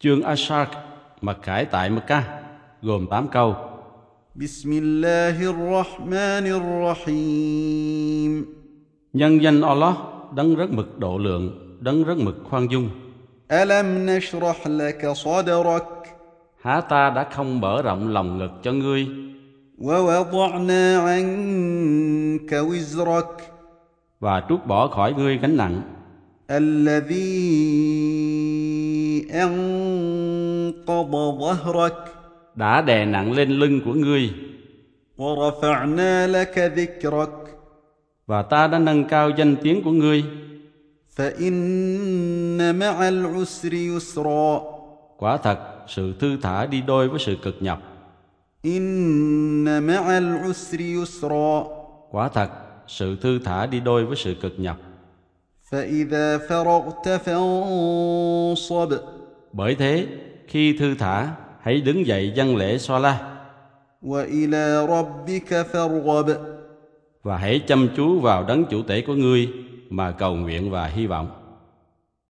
Chương Ashar mặc khải tại Mecca gồm 8 câu. بسم الله الرحمن الرحيم Nhân danh Allah, đấng rất mực độ lượng, đấng rất mực khoan dung. ألم نشرح لك صدرك Há ta đã không mở rộng lòng ngực cho ngươi ووضعنا عنك وزرك và trút bỏ khỏi ngươi gánh nặng الذي أنقض ظهرك đã đè nặng lên lưng của ngươi. và ta đã nâng cao danh tiếng của ngươi. quả thật sự thư thả đi đôi với sự cực nhọc. quả thật sự thư thả đi đôi với sự cực nhọc. bởi thế khi thư thả hãy đứng dậy dân lễ xoa la وإلى ربك فارغب và hãy chăm chú vào đấng chủ tể của ngươi mà cầu nguyện và hy vọng